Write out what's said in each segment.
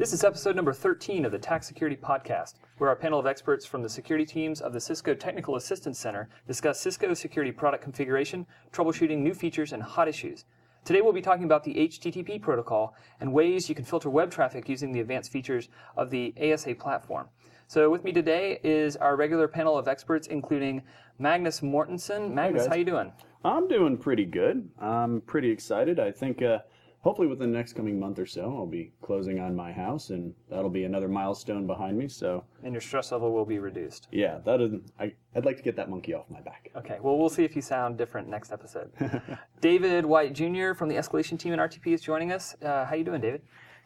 This is episode number 13 of the TAC Security Podcast, where our panel of experts from the security teams of the Cisco Technical Assistance Center discuss Cisco security product configuration, troubleshooting new features, and hot issues. Today we'll be talking about the HTTP protocol and ways you can filter web traffic using the advanced features of the ASA platform. So with me today is our regular panel of experts, including Magnus Mortensen. Magnus, guys. how you doing? I'm doing pretty good. I'm pretty excited. I think uh, hopefully within the next coming month or so, I'll be closing on my house, and that'll be another milestone behind me. So And your stress level will be reduced. yeah, that is. I, I'd like to get that monkey off my back. Okay, well, we'll see if you sound different next episode. David White Jr. from the escalation team in RTP is joining us. Uh, how you doing, David?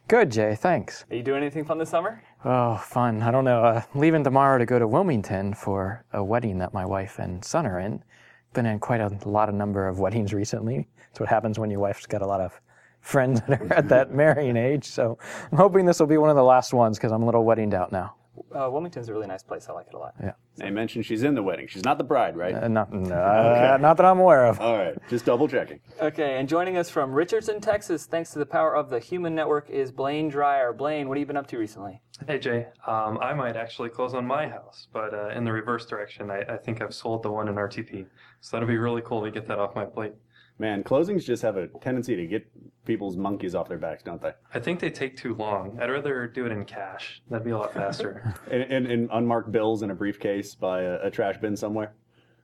Good, Jay. Thanks. Are you doing anything fun this summer? Oh, fun. I don't know. Uh, leaving tomorrow to go to Wilmington for a wedding that my wife and son are in. Been in quite a lot of number of weddings recently. That's what happens when your wife's got a lot of friends that are at that marrying age. So I'm hoping this will be one of the last ones because I'm a little weddinged out now. Uh, Wilmington's a really nice place. I like it a lot. Yeah. They mentioned she's in the wedding. She's not the bride, right? Uh, not, uh, not that I'm aware of. All right, just double checking. Okay, and joining us from Richardson, Texas, thanks to the power of the human network, is Blaine Dreyer. Blaine, what have you been up to recently? Hey Jay, um, I might actually close on my house, but uh, in the reverse direction. I, I think I've sold the one in RTP, so that'll be really cool to get that off my plate. Man, closings just have a tendency to get people's monkeys off their backs, don't they? I think they take too long. I'd rather do it in cash. That'd be a lot faster. And, and, and unmarked bills in a briefcase by a, a trash bin somewhere.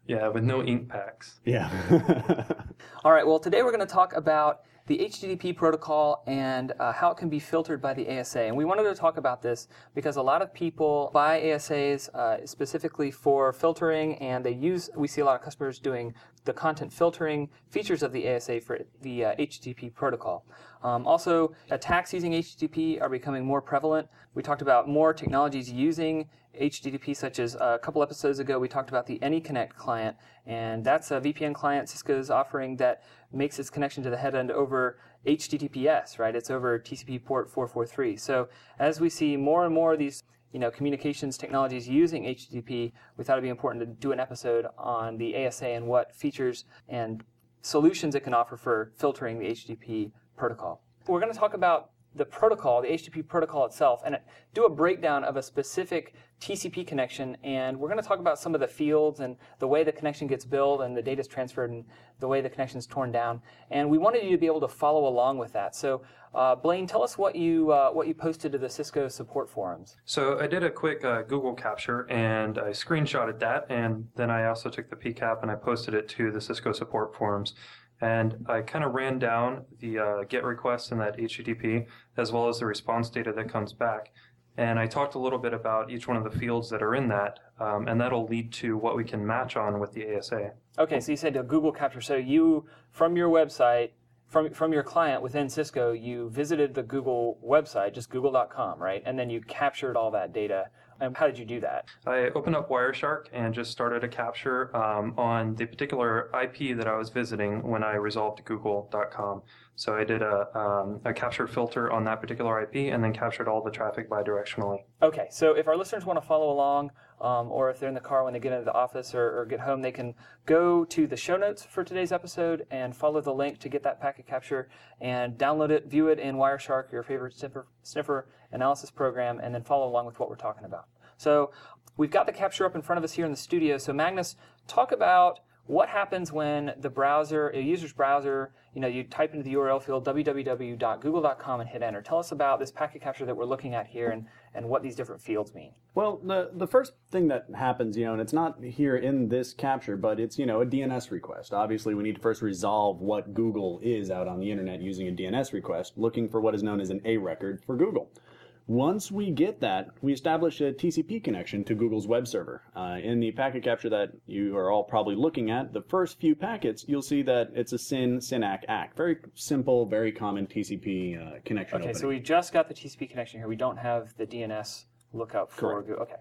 yeah, with no ink packs. Yeah. All right, well, today we're going to talk about the HTTP protocol and uh, how it can be filtered by the ASA. And we wanted to talk about this because a lot of people buy ASAs uh, specifically for filtering, and they use, we see a lot of customers doing the content filtering features of the ASA for the uh, HTTP protocol. Um, also, attacks using HTTP are becoming more prevalent. We talked about more technologies using HTTP, such as uh, a couple episodes ago, we talked about the AnyConnect client, and that's a VPN client Cisco is offering that makes its connection to the head end over HTTPS, right? It's over TCP port 443. So as we see more and more of these you know, communications technologies using HTTP, we thought it'd be important to do an episode on the ASA and what features and solutions it can offer for filtering the HTTP protocol. We're going to talk about the protocol, the HTTP protocol itself, and do a breakdown of a specific TCP connection. And we're going to talk about some of the fields and the way the connection gets built and the data is transferred and the way the connection is torn down. And we wanted you to be able to follow along with that. So, uh, Blaine, tell us what you uh, what you posted to the Cisco support forums. So I did a quick uh, Google capture and I screenshotted that, and then I also took the PCAP and I posted it to the Cisco support forums. And I kind of ran down the uh, GET request in that HTTP as well as the response data that comes back. And I talked a little bit about each one of the fields that are in that, um, and that'll lead to what we can match on with the ASA. Okay, so you said a Google capture. So you, from your website, from, from your client within Cisco, you visited the Google website, just google.com, right? And then you captured all that data. And how did you do that? I opened up Wireshark and just started a capture um, on the particular IP that I was visiting when I resolved Google.com. So I did a, um, a capture filter on that particular IP and then captured all the traffic bidirectionally. Okay, so if our listeners want to follow along, um, or if they're in the car when they get into the office or, or, get home, they can go to the show notes for today's episode and follow the link to get that packet capture and download it, view it in Wireshark, your favorite sniffer, sniffer analysis program, and then follow along with what we're talking about. So we've got the capture up in front of us here in the studio. So Magnus, talk about what happens when the browser, a user's browser, you know, you type into the URL field www.google.com and hit enter. Tell us about this packet capture that we're looking at here and, and what these different fields mean. Well, the the first thing that happens, you know, and it's not here in this capture, but it's you know a DNS request. Obviously, we need to first resolve what Google is out on the internet using a DNS request, looking for what is known as an A record for Google. Once we get that, we establish a TCP connection to Google's web server. Uh, in the packet capture that you are all probably looking at, the first few packets, you'll see that it's a SYN, SYN-ACK, ACK. Very simple, very common TCP uh, connection Okay, opening. so we just got the TCP connection here. We don't have the DNS lookup for Correct. Google. Okay.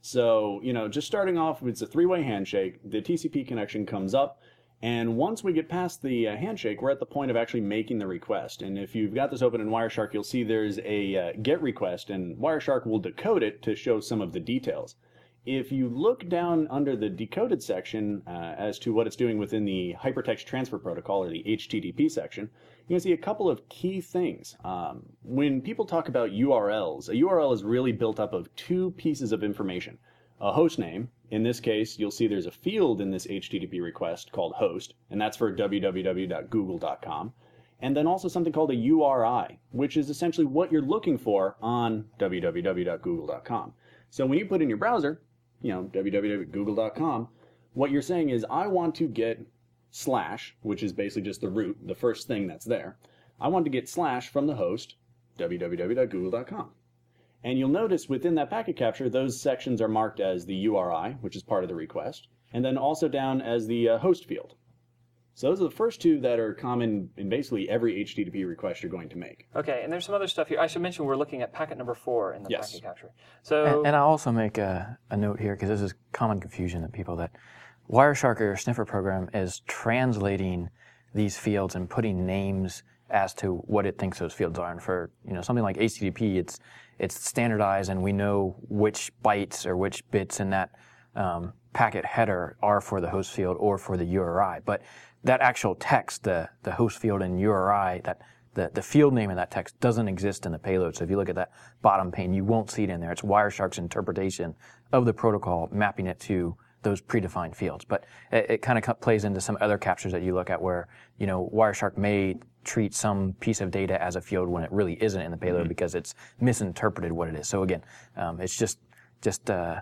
So, you know, just starting off, it's a three way handshake. The TCP connection comes up. And once we get past the uh, handshake, we're at the point of actually making the request. And if you've got this open in Wireshark, you'll see there's a uh, GET request, and Wireshark will decode it to show some of the details. If you look down under the decoded section uh, as to what it's doing within the Hypertext Transfer Protocol or the HTTP section, you can see a couple of key things. Um, when people talk about URLs, a URL is really built up of two pieces of information. A host name, in this case, you'll see there's a field in this HTTP request called host, and that's for www.google.com. And then also something called a URI, which is essentially what you're looking for on www.google.com. So when you put in your browser, you know, www.google.com, what you're saying is, I want to get slash, which is basically just the root, the first thing that's there. I want to get slash from the host, www.google.com. And you'll notice within that packet capture, those sections are marked as the URI, which is part of the request, and then also down as the uh, host field. So those are the first two that are common in basically every HTTP request you're going to make. Okay, and there's some other stuff here. I should mention we're looking at packet number four in the Yes. packet capture. So And, and I'll also make a, a note here because this is common confusion that people that Wireshark or your sniffer program is translating these fields and putting names as to what it thinks those fields are. And for you know something like HTTP, it's it's standardized and we know which bytes or which bits in that um, packet header are for the host field or for the URI. But that actual text, the the host field and URI, that the, the field name in that text doesn't exist in the payload. So if you look at that bottom pane, you won't see it in there. It's Wireshark's interpretation of the protocol, mapping it to those predefined fields. But it, it kind of plays into some other captures that you look at where, you know, Wireshark may treat some piece of data as a field when it really isn't in the payload because it's misinterpreted what it is. So again, um, it's just just uh,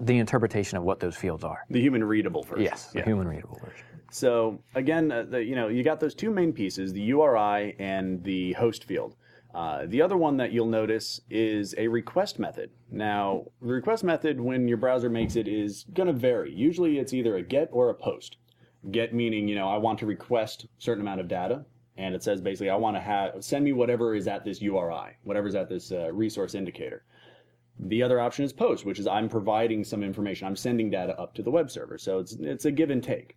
the interpretation of what those fields are. The human readable version. Yes, the human readable version. So again, uh, the, you know, you got those two main pieces, the URI and the host field. Uh, the other one that you'll notice is a request method. Now, the request method, when your browser makes it, is going to vary. Usually it's either a get or a post. Get meaning, you know, I want to request a certain amount of data, and it says basically, I want to have, send me whatever is at this URI, whatever's at this uh, resource indicator. The other option is post, which is I'm providing some information. I'm sending data up to the web server. So it's, it's a give and take.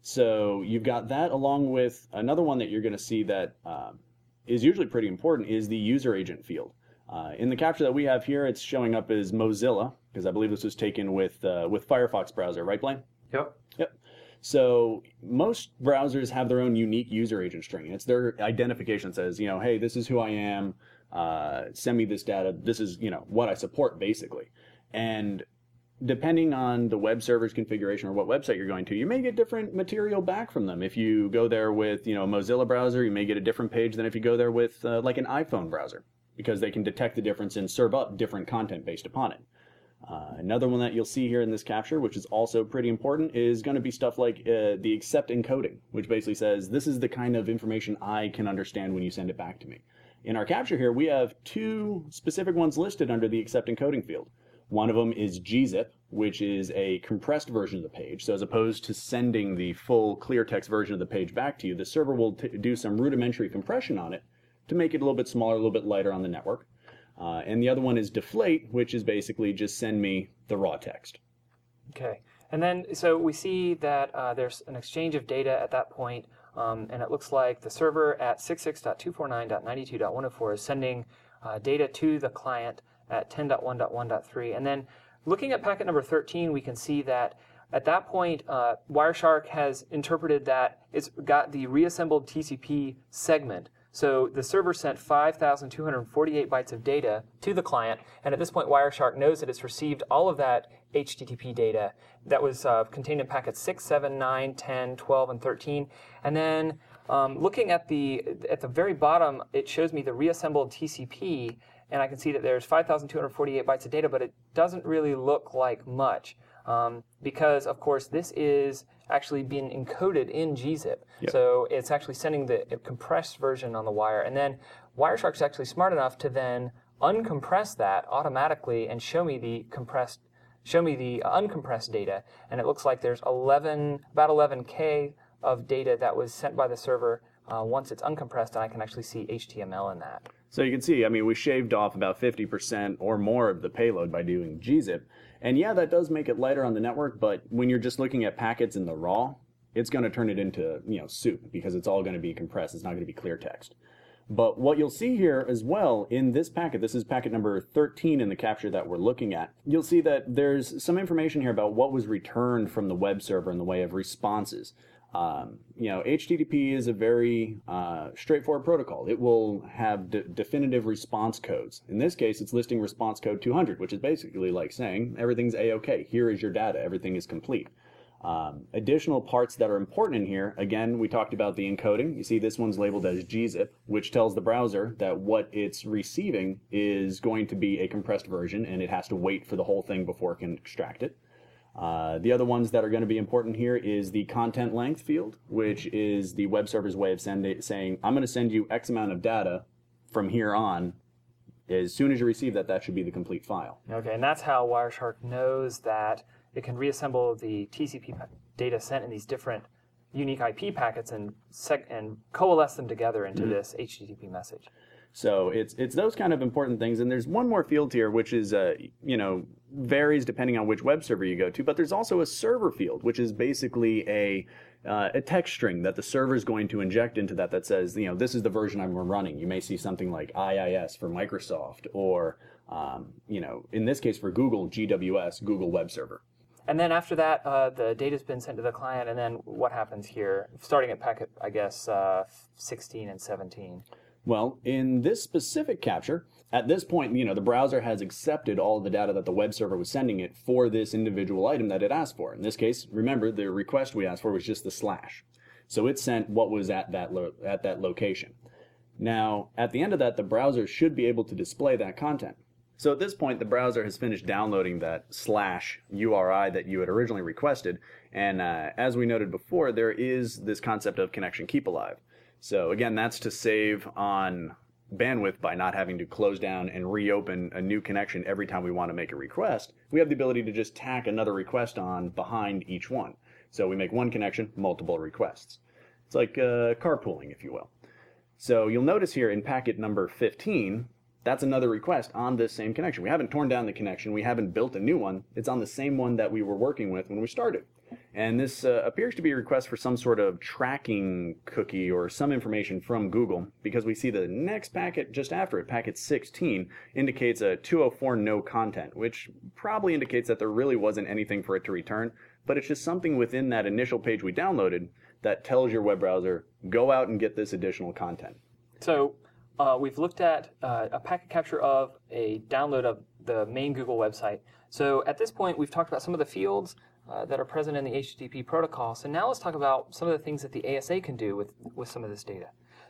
So you've got that along with another one that you're going to see that um, is usually pretty important is the user agent field. Uh, in the capture that we have here, it's showing up as Mozilla because I believe this was taken with uh, with Firefox browser, right, Blaine? Yep. Yep. So most browsers have their own unique user agent string. It's their identification that says, you know, hey, this is who I am. Uh, send me this data. This is, you know, what I support basically. And depending on the web server's configuration or what website you're going to, you may get different material back from them. If you go there with, you know, a Mozilla browser, you may get a different page than if you go there with uh, like an iPhone browser because they can detect the difference and serve up different content based upon it. Uh, another one that you'll see here in this capture, which is also pretty important, is going to be stuff like uh, the accept encoding, which basically says this is the kind of information I can understand when you send it back to me. In our capture here, we have two specific ones listed under the accept encoding field. One of them is gzip, which is a compressed version of the page. So as opposed to sending the full clear text version of the page back to you, the server will t- do some rudimentary compression on it to make it a little bit smaller, a little bit lighter on the network. Uh, and the other one is deflate, which is basically just send me the raw text. Okay. And then, so we see that uh, there's an exchange of data at that point, um, and it looks like the server at 66.249.92.104 is sending uh, data to the client at 10.1.1.3. And then looking at packet number 13, we can see that at that point, uh, Wireshark has interpreted that it's got the reassembled TCP segment. So the server sent 5,248 bytes of data to the client, and at this point, Wireshark knows that it's received all of that HTTP data that was uh, contained in packets 6, 7, 9, 10, 12, and 13. And then um, looking at the at the very bottom, it shows me the reassembled TCP, and I can see that there's 5,248 bytes of data, but it doesn't really look like much. Um, because of course this is actually being encoded in gzip. So it's actually sending the compressed version on the wire, and then Wireshark's actually smart enough to then uncompress that automatically and show me the compressed, show me the uncompressed data. And it looks like there's 11, about 11k of data that was sent by the server uh, once it's uncompressed, and I can actually see HTML in that. So you can see, I mean, we shaved off about 50% or more of the payload by doing gzip. And yeah, that does make it lighter on the network, but when you're just looking at packets in the raw, it's going to turn it into, you know, soup because it's all going to be compressed. It's not going to be clear text. But what you'll see here as well in this packet, this is packet number 13 in the capture that we're looking at, you'll see that there's some information here about what was returned from the web server in the way of responses. Um, you know, HTTP is a very uh, straightforward protocol. It will have de- definitive response codes. In this case, it's listing response code 200, which is basically like saying everything's a-okay. Here is your data. Everything is complete. Um, additional parts that are important in here, again, we talked about the encoding. You see this one's labeled as gzip, which tells the browser that what it's receiving is going to be a compressed version and it has to wait for the whole thing before it can extract it. Uh, the other ones that are going to be important here is the content length field, which is the web server's way of send saying, I'm going to send you X amount of data from here on. As soon as you receive that, that should be the complete file. Okay, and that's how Wireshark knows that it can reassemble the TCP data sent in these different unique IP packets and sec- and coalesce them together into mm-hmm. this HTTP message. So it's it's those kind of important things. And there's one more field here, which is uh, you know varies depending on which web server you go to. But there's also a server field, which is basically a uh, a text string that the server is going to inject into that that says, you know, this is the version I'm running. You may see something like IIS for Microsoft, or um, you know, in this case for Google, GWS, Google Web Server. And then after that, uh, the data's been sent to the client, and then what happens here? Starting at packet, I guess, uh, 16 and 17. Well, in this specific capture, at this point, you know, the browser has accepted all the data that the web server was sending it for this individual item that it asked for. In this case, remember, the request we asked for was just the slash. So it sent what was at that, lo- at that location. Now, at the end of that, the browser should be able to display that content. So at this point, the browser has finished downloading that slash URI that you had originally requested. And uh, as we noted before, there is this concept of connection keep alive. So again, that's to save on bandwidth by not having to close down and reopen a new connection every time we want to make a request. We have the ability to just tack another request on behind each one. So we make one connection, multiple requests. It's like uh, carpooling, if you will. So you'll notice here in packet number 15, that's another request on this same connection. We haven't torn down the connection. We haven't built a new one. It's on the same one that we were working with when we started. And this uh, appears to be a request for some sort of tracking cookie or some information from Google because we see the next packet just after it, packet 16, indicates a 204 no content, which probably indicates that there really wasn't anything for it to return, but it's just something within that initial page we downloaded that tells your web browser, go out and get this additional content. So uh, we've looked at uh, a packet capture of a download of the main Google website. So at this point, we've talked about some of the fields uh, that are present in the HTTP protocol. So now let's talk about some of the things that the ASA can do with, with some of this data.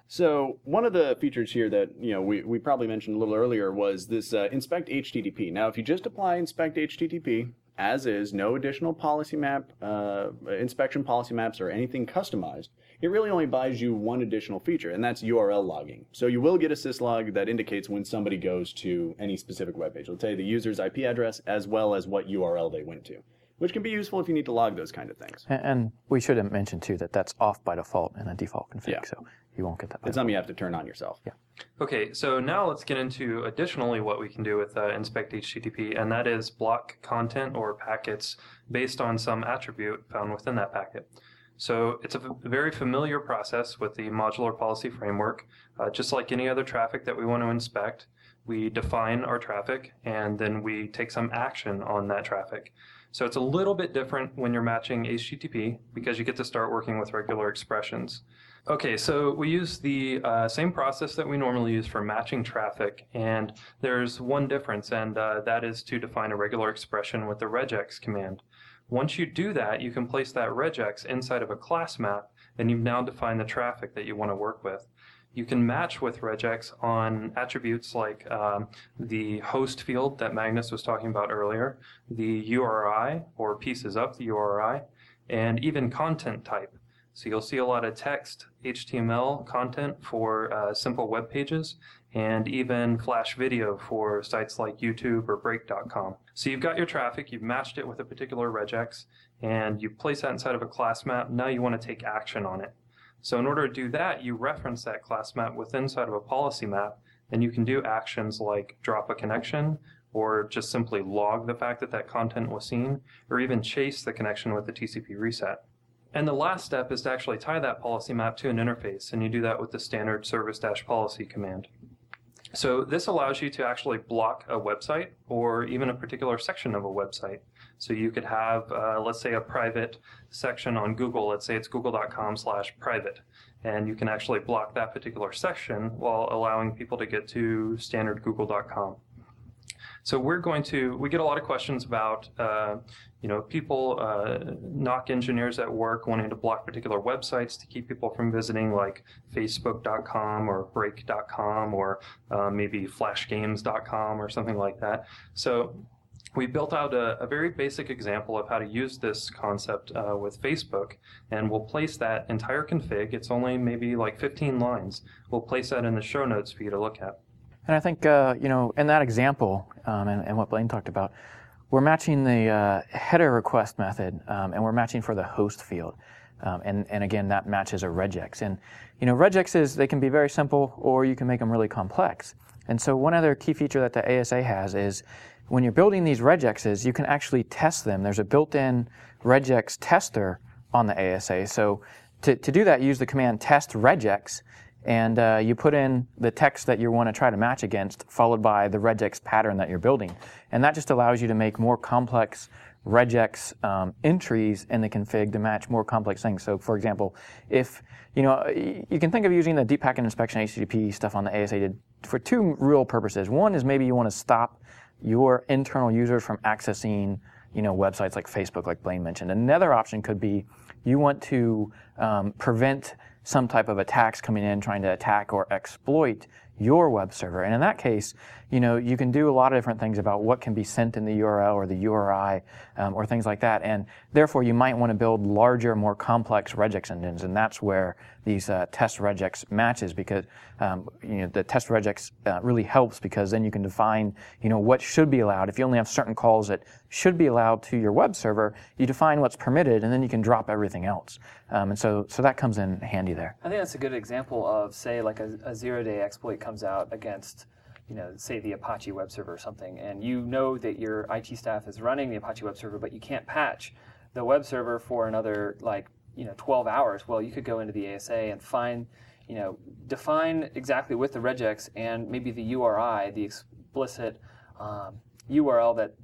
So one of the features here that you know we, we probably mentioned a little earlier was this uh, inspect HTTP. Now, if you just apply inspect HTTP as is, no additional policy map, uh, inspection policy maps, or anything customized, it really only buys you one additional feature, and that's URL logging. So you will get a syslog that indicates when somebody goes to any specific web page. It'll tell you the user's IP address as well as what URL they went to which can be useful if you need to log those kind of things. And, and we should have mentioned too that that's off by default in a default config, yeah. so you won't get that. It's something you have to turn on yourself. Yeah. Okay, so now let's get into additionally what we can do with uh, inspect HTTP, and that is block content or packets based on some attribute found within that packet. So it's a very familiar process with the modular policy framework. Uh, just like any other traffic that we want to inspect, we define our traffic and then we take some action on that traffic. So it's a little bit different when you're matching HTTP because you get to start working with regular expressions. Okay, so we use the uh, same process that we normally use for matching traffic, and there's one difference, and uh, that is to define a regular expression with the regex command. Once you do that, you can place that regex inside of a class map, and you've now defined the traffic that you want to work with you can match with regex on attributes like um, the host field that Magnus was talking about earlier, the URI or pieces of the URI, and even content type. So you'll see a lot of text, HTML content for uh, simple web pages, and even Flash video for sites like YouTube or Break.com. So you've got your traffic, you've matched it with a particular regex, and you place that inside of a class map. Now you want to take action on it. So in order to do that, you reference that class map within inside of a policy map, and you can do actions like drop a connection, or just simply log the fact that that content was seen, or even chase the connection with the TCP reset. And the last step is to actually tie that policy map to an interface, and you do that with the standard service-policy command. So this allows you to actually block a website or even a particular section of a website. So you could have, uh, let's say, a private section on Google. Let's say it's google.com slash private. And you can actually block that particular section while allowing people to get to standard google.com. So we're going to, we get a lot of questions about, uh, you know, people, uh, NOC engineers at work wanting to block particular websites to keep people from visiting like facebook.com or break.com or uh, maybe flashgames.com or something like that. So we built out a, a, very basic example of how to use this concept uh, with Facebook, and we'll place that entire config. It's only maybe like 15 lines. We'll place that in the show notes for you to look at. And I think, uh, you know, in that example, um, and, and, what Blaine talked about, we're matching the uh, header request method, um, and we're matching for the host field. Um, and, and again, that matches a regex. And, you know, regexes, they can be very simple, or you can make them really complex. And so one other key feature that the ASA has is when you're building these regexes, you can actually test them. There's a built-in regex tester on the ASA. So to, to do that, use the command test regex, and uh, you put in the text that you want to try to match against, followed by the regex pattern that you're building. And that just allows you to make more complex regex um, entries in the config to match more complex things. So, for example, if you know, you can think of using the deep packet inspection HTTP stuff on the ASA for two real purposes. One is maybe you want to stop your internal users from accessing, you know, websites like Facebook, like Blaine mentioned. Another option could be you want to um, prevent some type of attacks coming in trying to attack or exploit your web server. And in that case, you know, you can do a lot of different things about what can be sent in the URL or the URI um, or things like that. And therefore, you might want to build larger, more complex regex engines. And that's where these uh, test regex matches because, um, you know, the test regex uh, really helps because then you can define, you know, what should be allowed. If you only have certain calls that should be allowed to your web server, you define what's permitted and then you can drop everything else. Um, and so, so that comes in handy there. I think that's a good example of, say, like a, a zero-day exploit comes out against you know, say the Apache web server or something, and you know that your IT staff is running the Apache web server, but you can't patch the web server for another like you know 12 hours. Well, you could go into the ASA and find, you know, define exactly with the regex and maybe the URI, the explicit um, URL that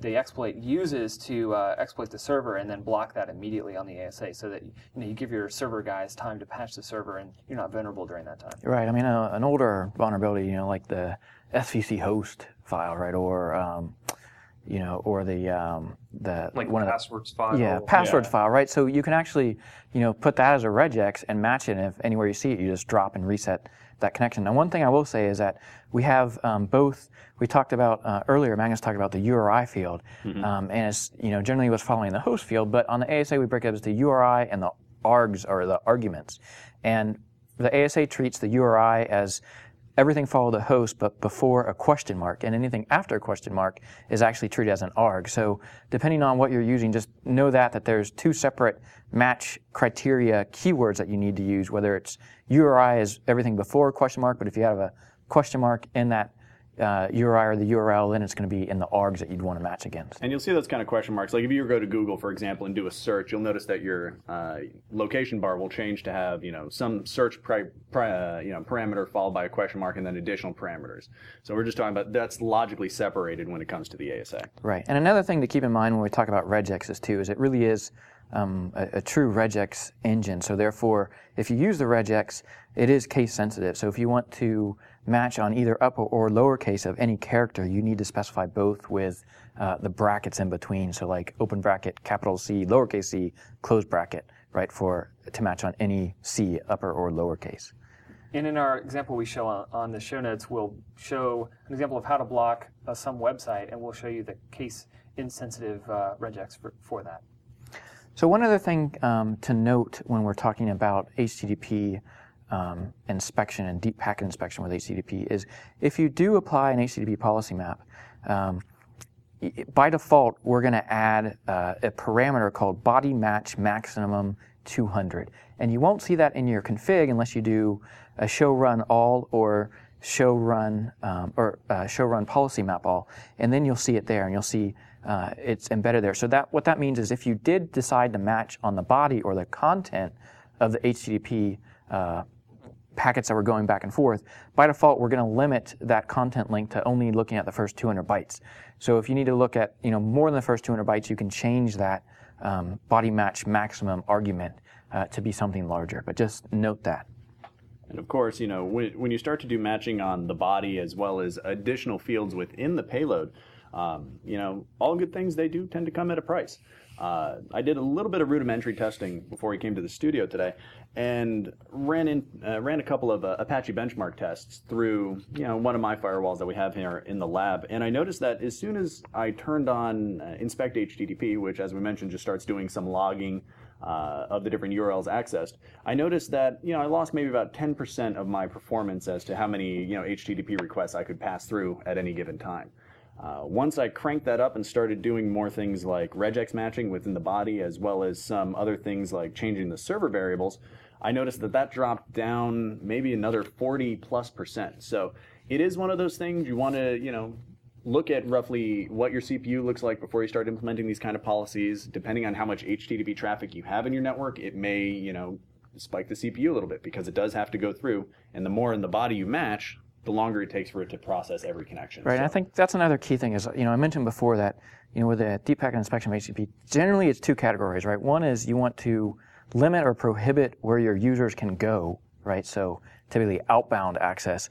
the exploit uses to uh, exploit the server and then block that immediately on the ASA so that you, know, you give your server guys time to patch the server and you're not vulnerable during that time. Right. I mean, uh, an older vulnerability, you know, like the SVC host file, right, or um, you know, or the um, the like one passwords of the, file. Yeah, passwords yeah. file, right? So you can actually, you know, put that as a regex and match it. And if anywhere you see it, you just drop and reset that connection. Now, one thing I will say is that we have um, both. We talked about uh, earlier. Magnus talked about the URI field, mm-hmm. um, and it's you know generally was following the host field, but on the ASA we break it up as the URI and the args or the arguments, and the ASA treats the URI as everything follow the host, but before a question mark, and anything after a question mark is actually treated as an arg. So depending on what you're using, just know that that there's two separate match criteria keywords that you need to use. Whether it's URI is everything before a question mark, but if you have a question mark in that uh, URI or the URL, then it's going to be in the args that you'd want to match against. And you'll see those kind of question marks. Like if you go to Google, for example, and do a search, you'll notice that your uh, location bar will change to have you know some search pri- pri- uh, you know parameter followed by a question mark and then additional parameters. So we're just talking about that's logically separated when it comes to the ASA. Right. And another thing to keep in mind when we talk about regexes too is it really is um, a, a, true regex engine. So therefore, if you use the regex, it is case sensitive. So if you want to match on either upper or lowercase of any character, you need to specify both with uh, the brackets in between. So like open bracket, capital C, lowercase c, close bracket, right, for to match on any C, upper or lowercase. And in our example we show on, on the show notes, we'll show an example of how to block uh, some website, and we'll show you the case insensitive uh, regex for, for that. So one other thing um, to note when we're talking about HTTP um, inspection and deep packet inspection with HTTP is if you do apply an HTTP policy map, um, by default, we're going to add uh, a parameter called body match maximum 200. And you won't see that in your config unless you do a show run all or show run um, or uh, show run policy map all. And then you'll see it there and you'll see uh, it's embedded there. So that what that means is if you did decide to match on the body or the content of the HTTP uh, packets that were going back and forth, by default we're going to limit that content link to only looking at the first 200 bytes. So if you need to look at you know more than the first 200 bytes, you can change that um, body match maximum argument uh, to be something larger. But just note that. And of course, you know, when, when you start to do matching on the body as well as additional fields within the payload, um, you know, all good things they do tend to come at a price. Uh, I did a little bit of rudimentary testing before he came to the studio today, and ran in uh, ran a couple of uh, Apache benchmark tests through you know one of my firewalls that we have here in the lab, and I noticed that as soon as I turned on uh, inspect HTTP, which as we mentioned just starts doing some logging uh, of the different URLs accessed, I noticed that you know I lost maybe about 10% of my performance as to how many you know HTTP requests I could pass through at any given time. Uh, once I cranked that up and started doing more things like regex matching within the body, as well as some other things like changing the server variables, I noticed that that dropped down maybe another 40 plus percent. So it is one of those things you want to, you know, look at roughly what your CPU looks like before you start implementing these kind of policies. Depending on how much HTTP traffic you have in your network, it may, you know, spike the CPU a little bit because it does have to go through. And the more in the body you match, the longer it takes for it to process every connection. Right. So. I think that's another key thing is, you know, I mentioned before that, you know, with the deep packet inspection of HTTP, generally it's two categories, right? One is you want to limit or prohibit where your users can go, right? So typically outbound access,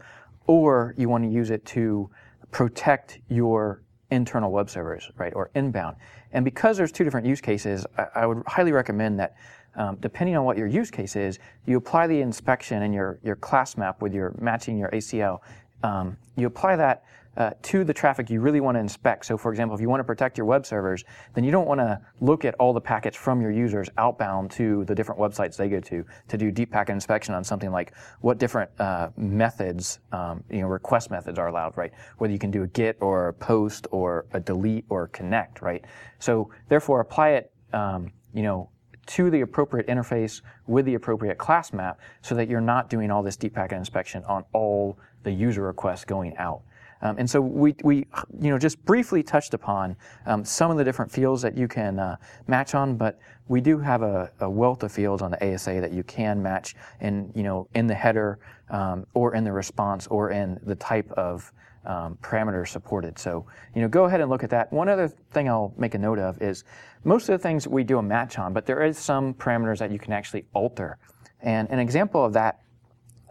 or you want to use it to protect your internal web servers, right, or inbound. And because there's two different use cases, I, I would highly recommend that um, depending on what your use case is, you apply the inspection in your, your class map with your matching your ACL. Um, you apply that uh, to the traffic you really want to inspect. So, for example, if you want to protect your web servers, then you don't want to look at all the packets from your users outbound to the different websites they go to to do deep packet inspection on something like what different uh, methods, um, you know, request methods are allowed, right? Whether you can do a GET or a POST or a delete or connect, right? So, therefore, apply it, um, you know, to the appropriate interface with the appropriate class map so that you're not doing all this deep packet inspection on all the user requests going out. Um, and so we, we, you know, just briefly touched upon um, some of the different fields that you can uh, match on, but we do have a, a, wealth of fields on the ASA that you can match in, you know, in the header um, or in the response or in the type of um, supported. So, you know, go ahead and look at that. One other thing I'll make a note of is most of the things we do a match on, but there is some parameters that you can actually alter. And an example of that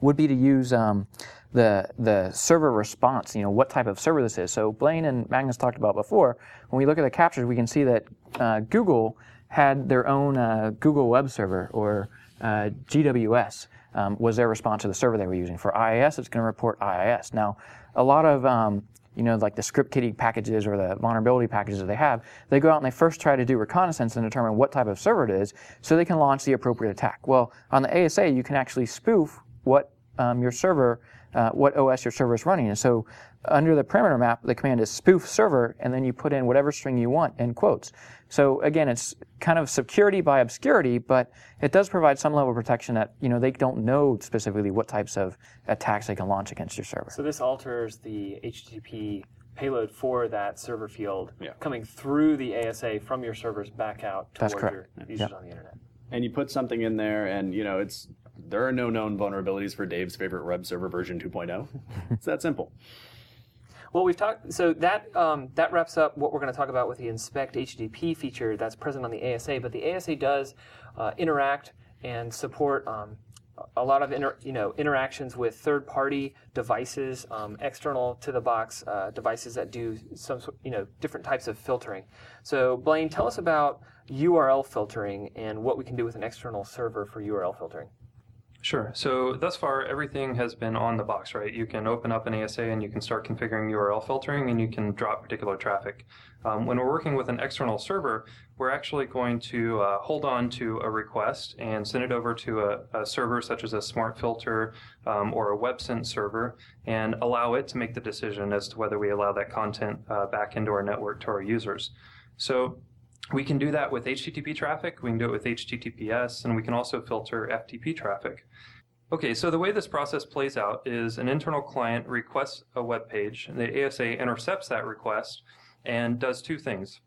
would be to use um, the the server response. You know what type of server this is. So Blaine and Magnus talked about before. When we look at the captures, we can see that uh, Google had their own uh, Google Web Server or uh, GWS um, was their response to the server they were using. For IIS, it's going to report IIS. Now, a lot of um, you know, like the script kiddie packages or the vulnerability packages that they have, they go out and they first try to do reconnaissance and determine what type of server it is so they can launch the appropriate attack. Well, on the ASA, you can actually spoof what um, your server, uh, what OS your server is running. And so under the parameter map, the command is spoof server, and then you put in whatever string you want in quotes. So again, it's kind of security by obscurity, but it does provide some level of protection that you know they don't know specifically what types of attacks they can launch against your server. So this alters the HTTP payload for that server field yeah. coming through the ASA from your servers back out towards your users yep. on the internet. And you put something in there, and you know it's there are no known vulnerabilities for Dave's favorite web server version 2.0. it's that simple. Well, we've talked. So that um, that wraps up what we're going to talk about with the inspect HTTP feature that's present on the ASA. But the ASA does uh, interact and support um, a lot of inter, you know interactions with third-party devices, um, external to the box uh, devices that do some you know different types of filtering. So Blaine, tell us about URL filtering and what we can do with an external server for URL filtering. Sure. So thus far, everything has been on the box, right? You can open up an ASA and you can start configuring URL filtering and you can drop particular traffic. Um, when we're working with an external server, we're actually going to uh, hold on to a request and send it over to a, a server such as a smart filter um, or a WebSense server and allow it to make the decision as to whether we allow that content uh, back into our network to our users. So we can do that with HTTP traffic, we can do it with HTTPS, and we can also filter FTP traffic. Okay, so the way this process plays out is an internal client requests a web page, and the ASA intercepts that request and does two things.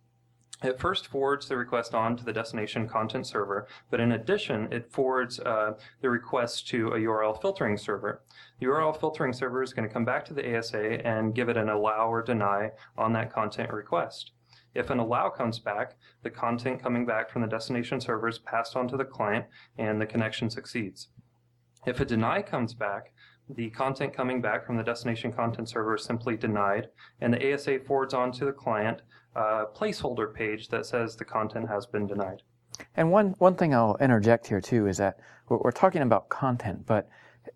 It first forwards the request on to the destination content server, but in addition, it forwards uh, the request to a URL filtering server. The URL filtering server is going to come back to the ASA and give it an allow or deny on that content request. If an allow comes back, the content coming back from the destination server is passed on to the client and the connection succeeds. If a deny comes back, the content coming back from the destination content server is simply denied, and the ASA forwards on to the client a placeholder page that says the content has been denied. And one, one thing I'll interject here too is that we're, we're talking about content, but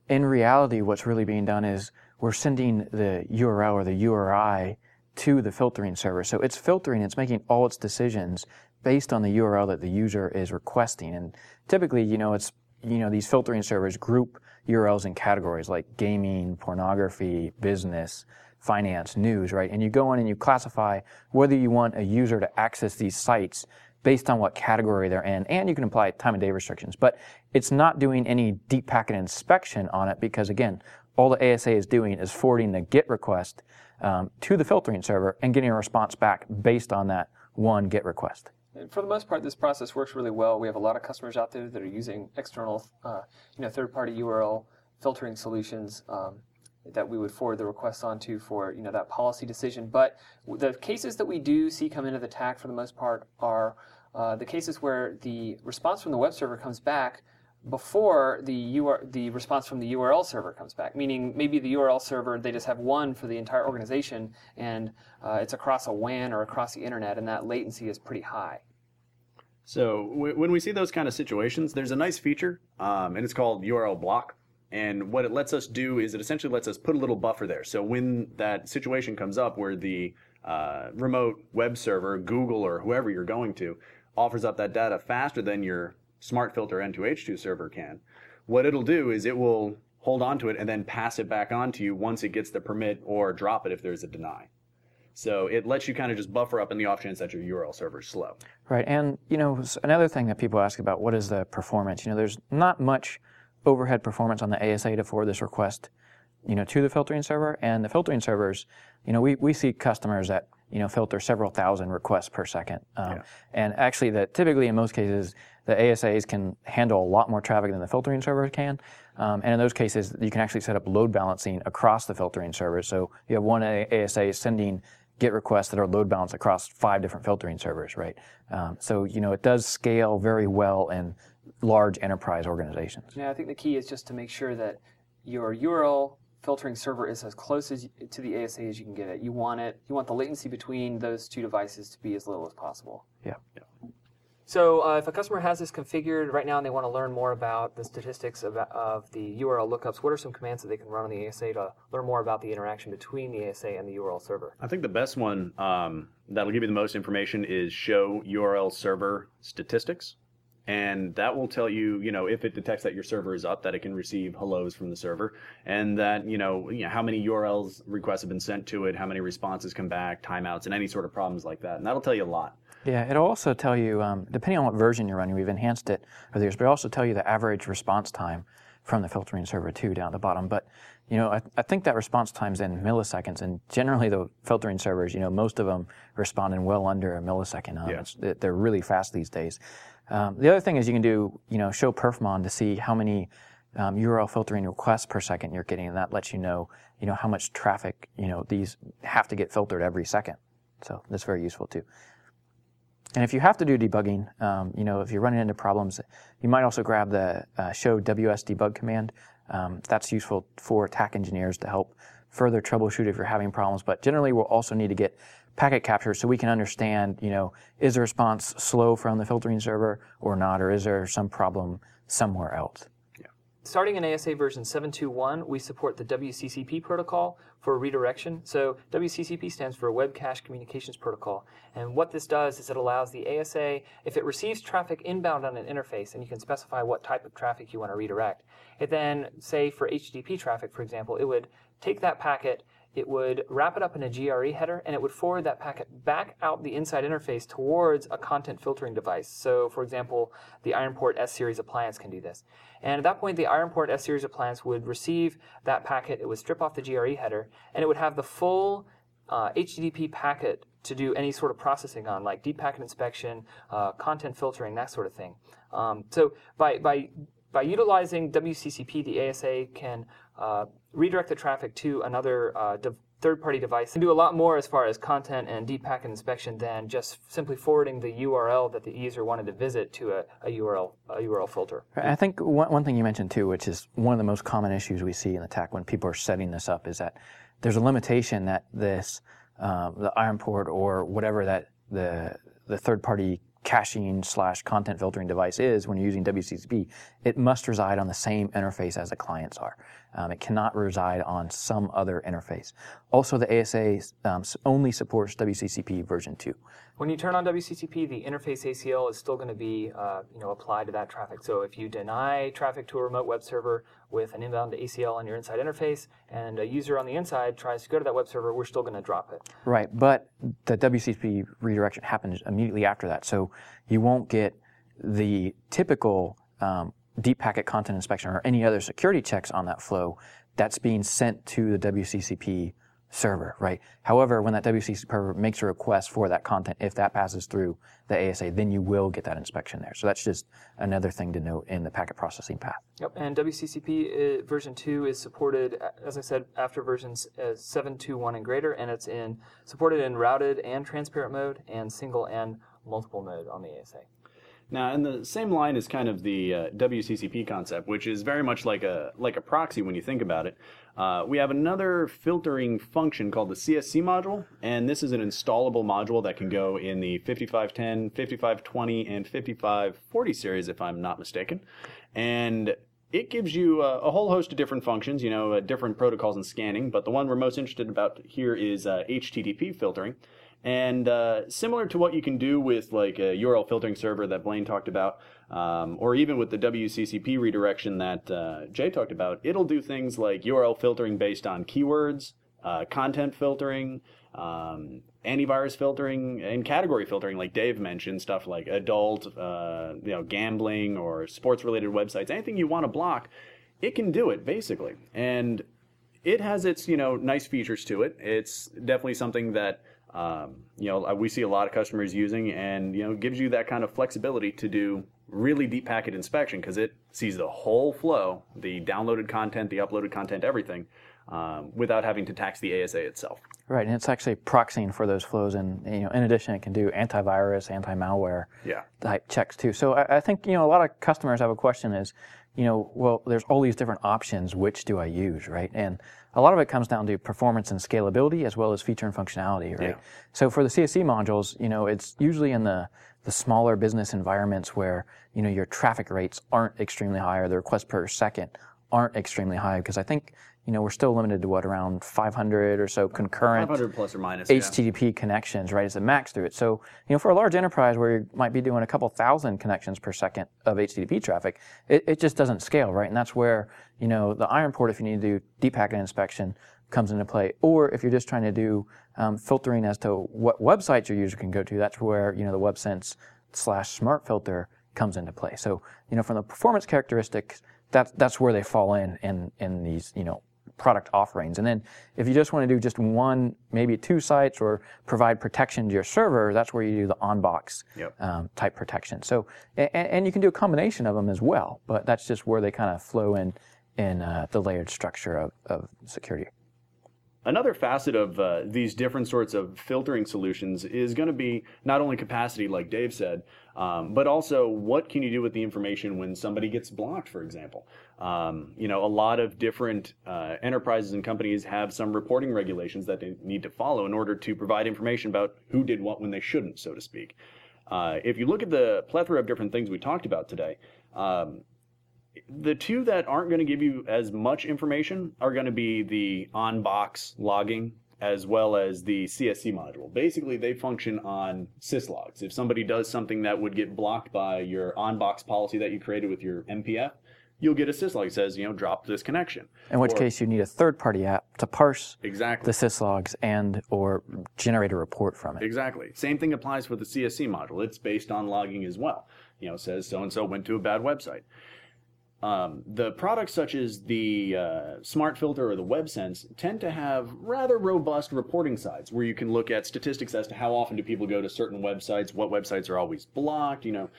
in reality, what's really being done is we're sending the URL or the URI to the filtering server. So it's filtering, it's making all its decisions based on the URL that the user is requesting. And typically, you know, it's, you know, these filtering servers group URLs in categories like gaming, pornography, business, finance, news, right? And you go in and you classify whether you want a user to access these sites based on what category they're in, and you can apply time of day restrictions. But it's not doing any deep packet inspection on it because, again, all the ASA is doing is forwarding the GET request um, to the filtering server and getting a response back based on that one GET request. And for the most part, this process works really well. We have a lot of customers out there that are using external, uh, you know, third-party URL filtering solutions um, that we would forward the requests onto for, you know, that policy decision. But the cases that we do see come into the TAC for the most part are uh, the cases where the response from the web server comes back before the UR, the response from the URL server comes back. Meaning maybe the URL server they just have one for the entire organization, and uh, it's across a WAN or across the internet, and that latency is pretty high. So w- when we see those kind of situations, there's a nice feature, um, and it's called URL block. And what it lets us do is it essentially lets us put a little buffer there. So when that situation comes up where the uh, remote web server, Google or whoever you're going to, offers up that data faster than your smart filter N2H2 server can, what it'll do is it will hold on to it and then pass it back on to you once it gets the permit or drop it if there's a deny. So it lets you kind of just buffer up in the off chance that your URL server is slow. Right, and you know another thing that people ask about what is the performance? You know, there's not much overhead performance on the ASA to forward this request, you know, to the filtering server, and the filtering servers, you know, we, we see customers that you know filter several thousand requests per second, um, yeah. and actually that typically in most cases the ASAs can handle a lot more traffic than the filtering server can. Um, and in those cases, you can actually set up load balancing across the filtering servers. So you have one ASA sending GET requests that are load balanced across five different filtering servers, right? Um, so, you know, it does scale very well in large enterprise organizations. Yeah, I think the key is just to make sure that your URL filtering server is as close as to the ASA as you can get it. You want it, you want the latency between those two devices to be as little as possible. Yeah. yeah. So uh, if a customer has this configured right now and they want to learn more about the statistics of, of, the URL lookups, what are some commands that they can run on the ASA to learn more about the interaction between the ASA and the URL server? I think the best one um, that'll give you the most information is show URL server statistics. And that will tell you, you know, if it detects that your server is up, that it can receive hellos from the server, and that you know, you know how many URLs requests have been sent to it, how many responses come back, timeouts, and any sort of problems like that. And that'll tell you a lot. Yeah, it'll also tell you, um, depending on what version you're running, we've enhanced it over the years, but it'll also tell you the average response time from the filtering server too down at the bottom. But you know, I, I think that response time's in milliseconds, and generally the filtering servers, you know, most of them respond in well under a millisecond. Um, yeah. they're really fast these days. Um, the other thing is you can do, you know, show perfmon to see how many um, URL filtering requests per second you're getting, and that lets you know, you know, how much traffic, you know, these have to get filtered every second. So that's very useful too. And if you have to do debugging, um, you know, if you're running into problems, you might also grab the uh, show WS debug command. Um, that's useful for attack engineers to help further troubleshoot if you're having problems. But generally, we'll also need to get packet capture so we can understand, you know, is the response slow from the filtering server or not, or is there some problem somewhere else? Yeah. Starting in ASA version 7.2.1, we support the WCCP protocol for redirection. So WCCP stands for Web Cache Communications Protocol. And what this does is it allows the ASA, if it receives traffic inbound on an interface, and you can specify what type of traffic you want to redirect, it then, say for HTTP traffic, for example, it would take that packet it would wrap it up in a GRE header and it would forward that packet back out the inside interface towards a content filtering device. So, for example, the IronPort S series appliance can do this. And at that point, the IronPort S series appliance would receive that packet, it would strip off the GRE header, and it would have the full uh, HTTP packet to do any sort of processing on, like deep packet inspection, uh, content filtering, that sort of thing. Um, so by, by, by utilizing WCCP, the ASA can uh, redirect the traffic to another uh, de- third-party device and do a lot more as far as content and deep packet inspection than just simply forwarding the URL that the user wanted to visit to a, a URL a URL filter. I think one, one thing you mentioned too, which is one of the most common issues we see in tech when people are setting this up, is that there's a limitation that this um, the IronPort or whatever that the the third party caching slash content filtering device is when you're using WCCP, it must reside on the same interface as the clients are. Um, it cannot reside on some other interface. Also, the ASA um, only supports WCCP version 2. When you turn on WCCP, the interface ACL is still going to be uh, you know, applied to that traffic. So if you deny traffic to a remote web server with an inbound ACL on your inside interface and a user on the inside tries to go to that web server, we're still going to drop it. Right, but the WCCP redirection happens immediately after that. So you won't get the typical um, deep packet content inspection or any other security checks on that flow that's being sent to the WCCP server, right? However, when that WCCP server makes a request for that content, if that passes through the ASA, then you will get that inspection there. So that's just another thing to note in the packet processing path. Yep, and WCCP uh, version 2 is supported, as I said, after versions uh, 7.2.1 and greater, and it's in supported in routed and transparent mode and single and multiple mode on the ASA. Now, in the same line is kind of the uh, WCCP concept, which is very much like a like a proxy when you think about it. Uh, we have another filtering function called the CSC module, and this is an installable module that can go in the 5510, 5520, and 5540 series, if I'm not mistaken. And it gives you a, a whole host of different functions, you know, uh, different protocols and scanning. But the one we're most interested about here is HTTP uh, filtering. And uh, similar to what you can do with like a URL filtering server that Blaine talked about, um, or even with the WCCP redirection that uh, Jay talked about, it'll do things like URL filtering based on keywords, uh, content filtering, um, antivirus filtering, and category filtering, like Dave mentioned, stuff like adult, uh, you know, gambling or sports-related websites, anything you want to block, it can do it basically, and it has its you know nice features to it. It's definitely something that um, you know, uh, we see a lot of customers using, and you know, gives you that kind of flexibility to do really deep packet inspection because it sees the whole flow, the downloaded content, the uploaded content, everything, um, without having to tax the ASA itself. Right, and it's actually proxying for those flows, and you know, in addition, it can do antivirus, anti-malware yeah. type checks too. So I, I think you know a lot of customers have a question is, you know, well, there's all these different options. Which do I use, right? And a lot of it comes down to performance and scalability as well as feature and functionality, right? Yeah. So for the CSC modules, you know, it's usually in the the smaller business environments where you know your traffic rates aren't extremely high or the requests per second aren't extremely high because I think you know, we're still limited to what around 500 or so concurrent 500 plus or minus HTTP yeah. connections, right? As the max through it. So, you know, for a large enterprise where you might be doing a couple thousand connections per second of HTTP traffic, it, it just doesn't scale, right? And that's where, you know, the IronPort, if you need to do deep packet inspection, comes into play. Or if you're just trying to do um, filtering as to what websites your user can go to, that's where, you know, the WebSense slash smart filter comes into play. So, you know, from the performance characteristics, that's that's where they fall in in in these you know product offerings. And then if you just want to do just one, maybe two sites or provide protection to your server, that's where you do the on-box yep. um, type protection. So, and, and, you can do a combination of them as well, but that's just where they kind of flow in in uh, the layered structure of, of security. Another facet of uh, these different sorts of filtering solutions is going to be not only capacity, like Dave said, um, but also what can you do with the information when somebody gets blocked, for example. Um, you know, a lot of different uh, enterprises and companies have some reporting regulations that they need to follow in order to provide information about who did what when they shouldn't, so to speak. Uh, if you look at the plethora of different things we talked about today, um, the two that aren't going to give you as much information are going to be the on box logging as well as the CSC module. Basically, they function on syslogs. If somebody does something that would get blocked by your on box policy that you created with your MPF, you'll get a syslog that says, you know, drop this connection. In which or, case you need a third party app to parse exactly. the syslogs and or generate a report from it. Exactly. Same thing applies for the CSC module. It's based on logging as well. You know, says so and so went to a bad website Um, the products such as the uh, Smart Filter or the WebSense tend to have rather robust reporting sides where you can look at statistics as to how often do people go to certain websites, what websites are always blocked, you know,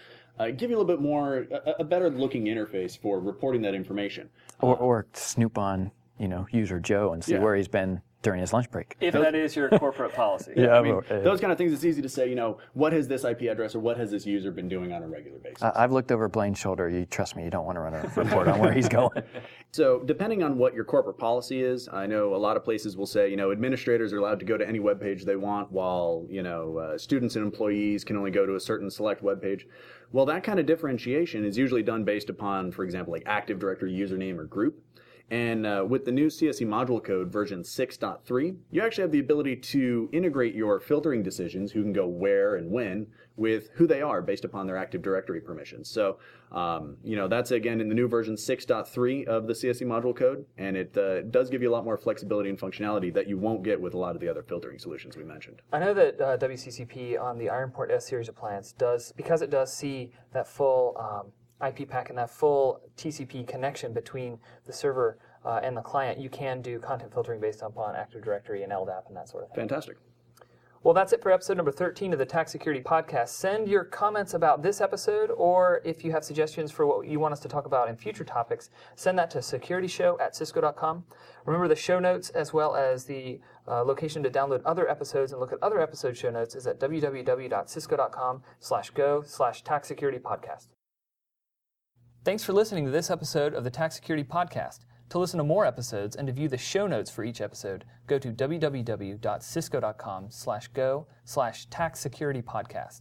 uh, give you a little bit more, a, a better looking interface for reporting that information. Or, or snoop on, you know, user Joe and see Yeah. where he's been during his lunch break. If that is your corporate policy. Yeah, I mean, well, those kind of things, it's easy to say, you know, what has this IP address or what has this user been doing on a regular basis? I- I've looked over Blaine's shoulder. You trust me, you don't want to run a report on where he's going. So, depending on what your corporate policy is, I know a lot of places will say, you know, administrators are allowed to go to any web page they want, while you know uh, students and employees can only go to a certain select web page. Well, that kind of differentiation is usually done based upon, for example, like Active Directory username or group. And uh, with the new CSC module code version 6.3, you actually have the ability to integrate your filtering decisions, who can go where and when, with who they are based upon their Active Directory permissions. So, um, you know, that's again in the new version 6.3 of the CSC module code, and it uh, does give you a lot more flexibility and functionality that you won't get with a lot of the other filtering solutions we mentioned. I know that uh, WCCP on the IronPort S series appliance does because it does see that full um, IP pack and that full TCP connection between the server uh, and the client. You can do content filtering based upon Active Directory and LDAP and that sort of thing. Fantastic. Well, that's it for episode number 13 of the TAC Security Podcast. Send your comments about this episode, or if you have suggestions for what you want us to talk about in future topics, send that to securityshow at cisco.com. Remember, the show notes as well as the uh, location to download other episodes and look at other episode show notes is at www.cisco.com slash go slash tac security podcast. Thanks for listening to this episode of the TAC Security Podcast. To listen to more episodes and to view the show notes for each episode, go to www.cisco.com slash go slash tac security podcast.